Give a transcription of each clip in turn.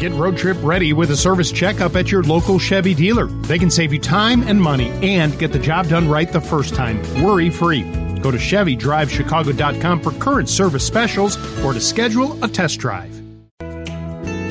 Get road trip ready with a service checkup at your local Chevy dealer. They can save you time and money and get the job done right the first time, worry free. Go to ChevyDriveChicago.com for current service specials or to schedule a test drive.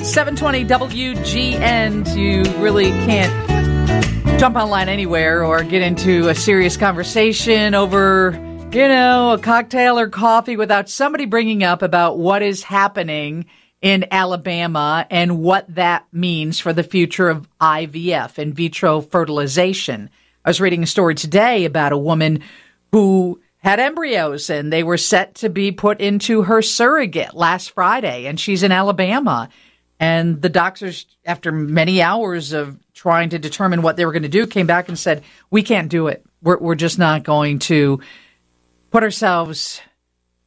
720 WGN. You really can't jump online anywhere or get into a serious conversation over, you know, a cocktail or coffee without somebody bringing up about what is happening in Alabama and what that means for the future of IVF, in vitro fertilization. I was reading a story today about a woman who had embryos and they were set to be put into her surrogate last Friday, and she's in Alabama. And the doctors, after many hours of trying to determine what they were going to do, came back and said, We can't do it. We're, we're just not going to put ourselves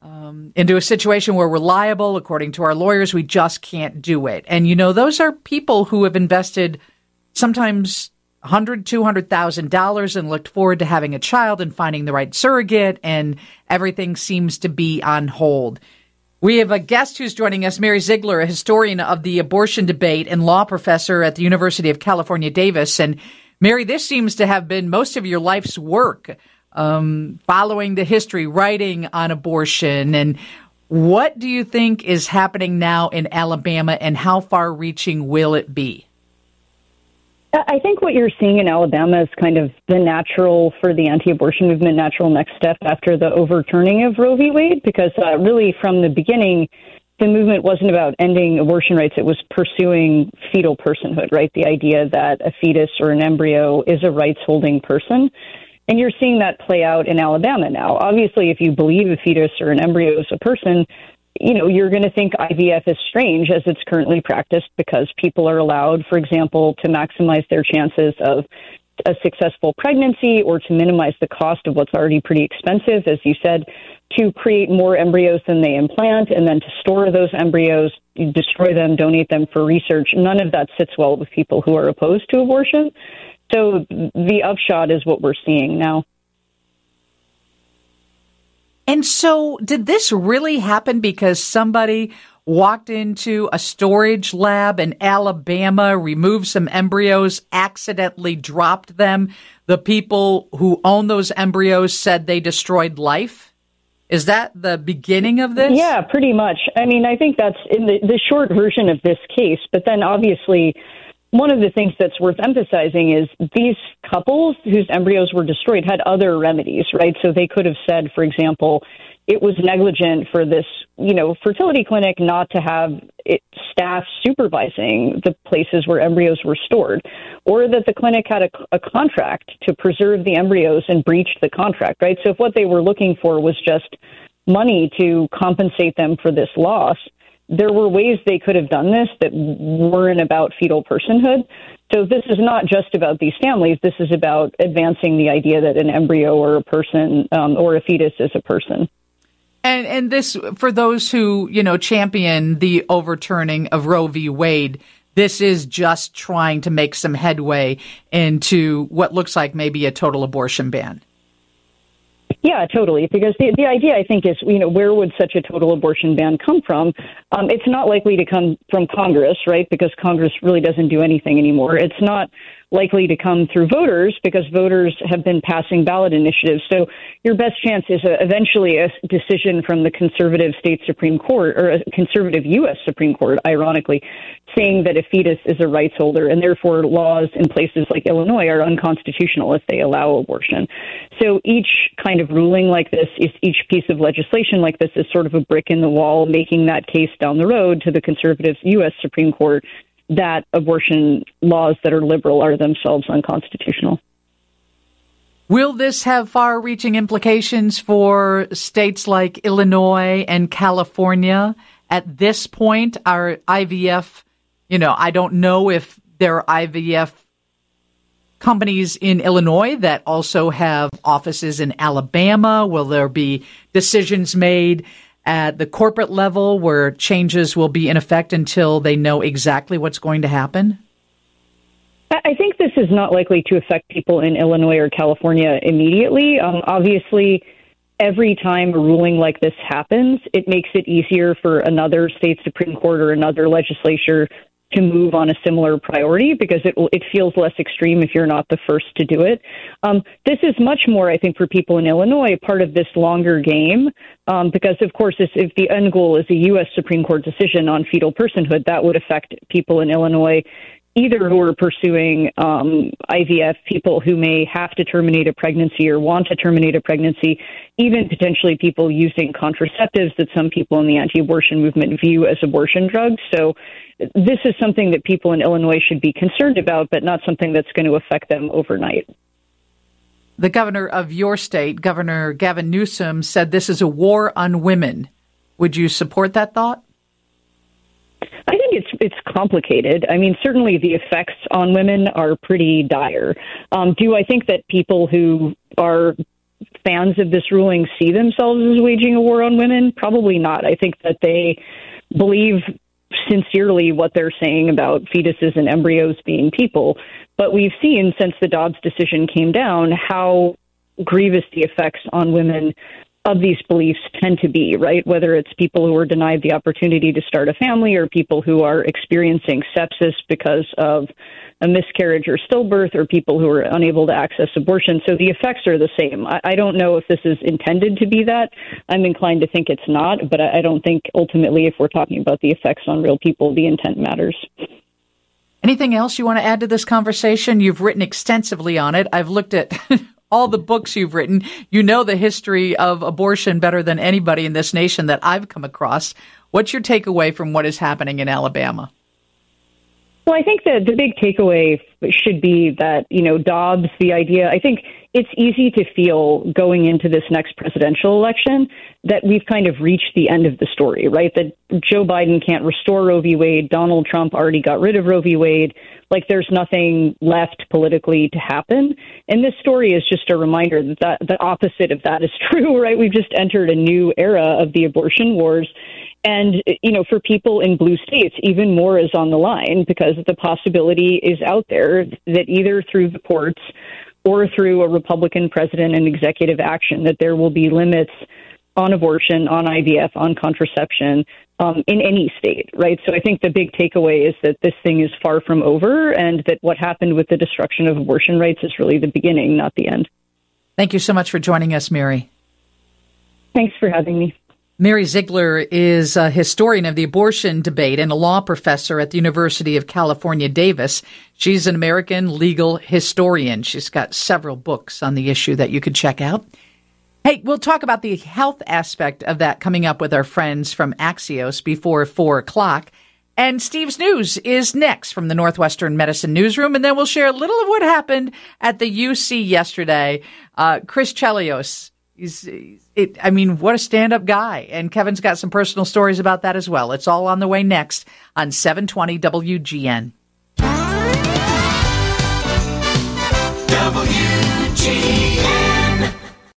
um, into a situation where we're liable, according to our lawyers. We just can't do it. And you know, those are people who have invested sometimes hundred, two hundred thousand dollars and looked forward to having a child and finding the right surrogate, and everything seems to be on hold. We have a guest who's joining us, Mary Ziegler, a historian of the abortion debate and law professor at the University of California, Davis. And Mary, this seems to have been most of your life's work um, following the history, writing on abortion. And what do you think is happening now in Alabama and how far reaching will it be? I think what you're seeing in Alabama is kind of the natural for the anti-abortion movement natural next step after the overturning of Roe v. Wade, because uh, really from the beginning, the movement wasn't about ending abortion rights; it was pursuing fetal personhood, right? The idea that a fetus or an embryo is a rights-holding person. And you're seeing that play out in Alabama now. Obviously, if you believe a fetus or an embryo is a person, you know, you're going to think IVF is strange as it's currently practiced because people are allowed, for example, to maximize their chances of a successful pregnancy or to minimize the cost of what's already pretty expensive, as you said, to create more embryos than they implant and then to store those embryos, destroy them, donate them for research. None of that sits well with people who are opposed to abortion. So the upshot is what we're seeing now. And so, did this really happen because somebody walked into a storage lab in Alabama, removed some embryos, accidentally dropped them? The people who own those embryos said they destroyed life? Is that the beginning of this? Yeah, pretty much. I mean, I think that's in the, the short version of this case, but then obviously one of the things that's worth emphasizing is these couples whose embryos were destroyed had other remedies, right? So they could have said, for example, it was negligent for this, you know, fertility clinic not to have it, staff supervising the places where embryos were stored, or that the clinic had a, a contract to preserve the embryos and breached the contract, right? So if what they were looking for was just money to compensate them for this loss, there were ways they could have done this that weren't about fetal personhood. So this is not just about these families. This is about advancing the idea that an embryo or a person um, or a fetus is a person. And and this for those who you know champion the overturning of Roe v. Wade. This is just trying to make some headway into what looks like maybe a total abortion ban. Yeah, totally. Because the the idea, I think, is you know where would such a total abortion ban come from? Um, it's not likely to come from Congress, right? Because Congress really doesn't do anything anymore. It's not likely to come through voters because voters have been passing ballot initiatives. So your best chance is a, eventually a decision from the conservative state Supreme Court or a conservative U.S. Supreme Court, ironically, saying that a fetus is a rights holder and therefore laws in places like Illinois are unconstitutional if they allow abortion. So each kind of ruling like this, each piece of legislation like this is sort of a brick in the wall, making that case down the road to the conservative U.S. Supreme Court that abortion laws that are liberal are themselves unconstitutional. Will this have far reaching implications for states like Illinois and California? At this point, our IVF, you know, I don't know if there are IVF companies in Illinois that also have offices in Alabama. Will there be decisions made at the corporate level where changes will be in effect until they know exactly what's going to happen? I think this is not likely to affect people in Illinois or California immediately. Um, obviously, every time a ruling like this happens, it makes it easier for another state Supreme Court or another legislature to move on a similar priority because it it feels less extreme if you're not the first to do it. Um, this is much more, I think, for people in Illinois, part of this longer game um, because, of course, if, if the end goal is a U.S. Supreme Court decision on fetal personhood, that would affect people in Illinois either who are pursuing um, IVF, people who may have to terminate a pregnancy or want to terminate a pregnancy, even potentially people using contraceptives that some people in the anti abortion movement view as abortion drugs. So this is something that people in Illinois should be concerned about, but not something that's going to affect them overnight. The governor of your state, Governor Gavin Newsom, said this is a war on women. Would you support that thought? I think it's it's complicated. I mean, certainly the effects on women are pretty dire. Um, do I think that people who are fans of this ruling see themselves as waging a war on women? Probably not. I think that they believe sincerely what they're saying about fetuses and embryos being people. But we've seen since the Dobbs decision came down how grievous the effects on women of these beliefs tend to be, right? Whether it's people who are denied the opportunity to start a family or people who are experiencing sepsis because of a miscarriage or stillbirth or people who are unable to access abortion. So the effects are the same. I, I don't know if this is intended to be that. I'm inclined to think it's not, but I, I don't think ultimately, if we're talking about the effects on real people, the intent matters. Anything else you want to add to this conversation? You've written extensively on it. I've looked at all the books you've written. You know the history of abortion better than anybody in this nation that I've come across. What's your takeaway from what is happening in Alabama? Well, I think that the big takeaway should be that, you know, Dobbs, the idea, I think it's easy to feel going into this next presidential election that we've kind of reached the end of the story, right? That Joe Biden can't restore Roe v. Wade. Donald Trump already got rid of Roe v. Wade. Like there's nothing left politically to happen. And this story is just a reminder that, that the opposite of that is true, right? We've just entered a new era of the abortion wars. And, you know, for people in blue states, even more is on the line because the possibility is out there that either through the courts or through a Republican president and executive action, that there will be limits on abortion, on IVF, on contraception um, in any state, right? So I think the big takeaway is that this thing is far from over and that what happened with the destruction of abortion rights is really the beginning, not the end. Thank you so much for joining us, Mary. Thanks for having me. Mary Ziegler is a historian of the abortion debate and a law professor at the University of California, Davis. She's an American legal historian. She's got several books on the issue that you could check out. Hey, we'll talk about the health aspect of that coming up with our friends from Axios before four o'clock. And Steve's News is next from the Northwestern Medicine Newsroom. And then we'll share a little of what happened at the UC yesterday. Uh, Chris Chelios He's, it, I mean, what a stand up guy. And Kevin's got some personal stories about that as well. It's all on the way next on 720 WGN. WGN.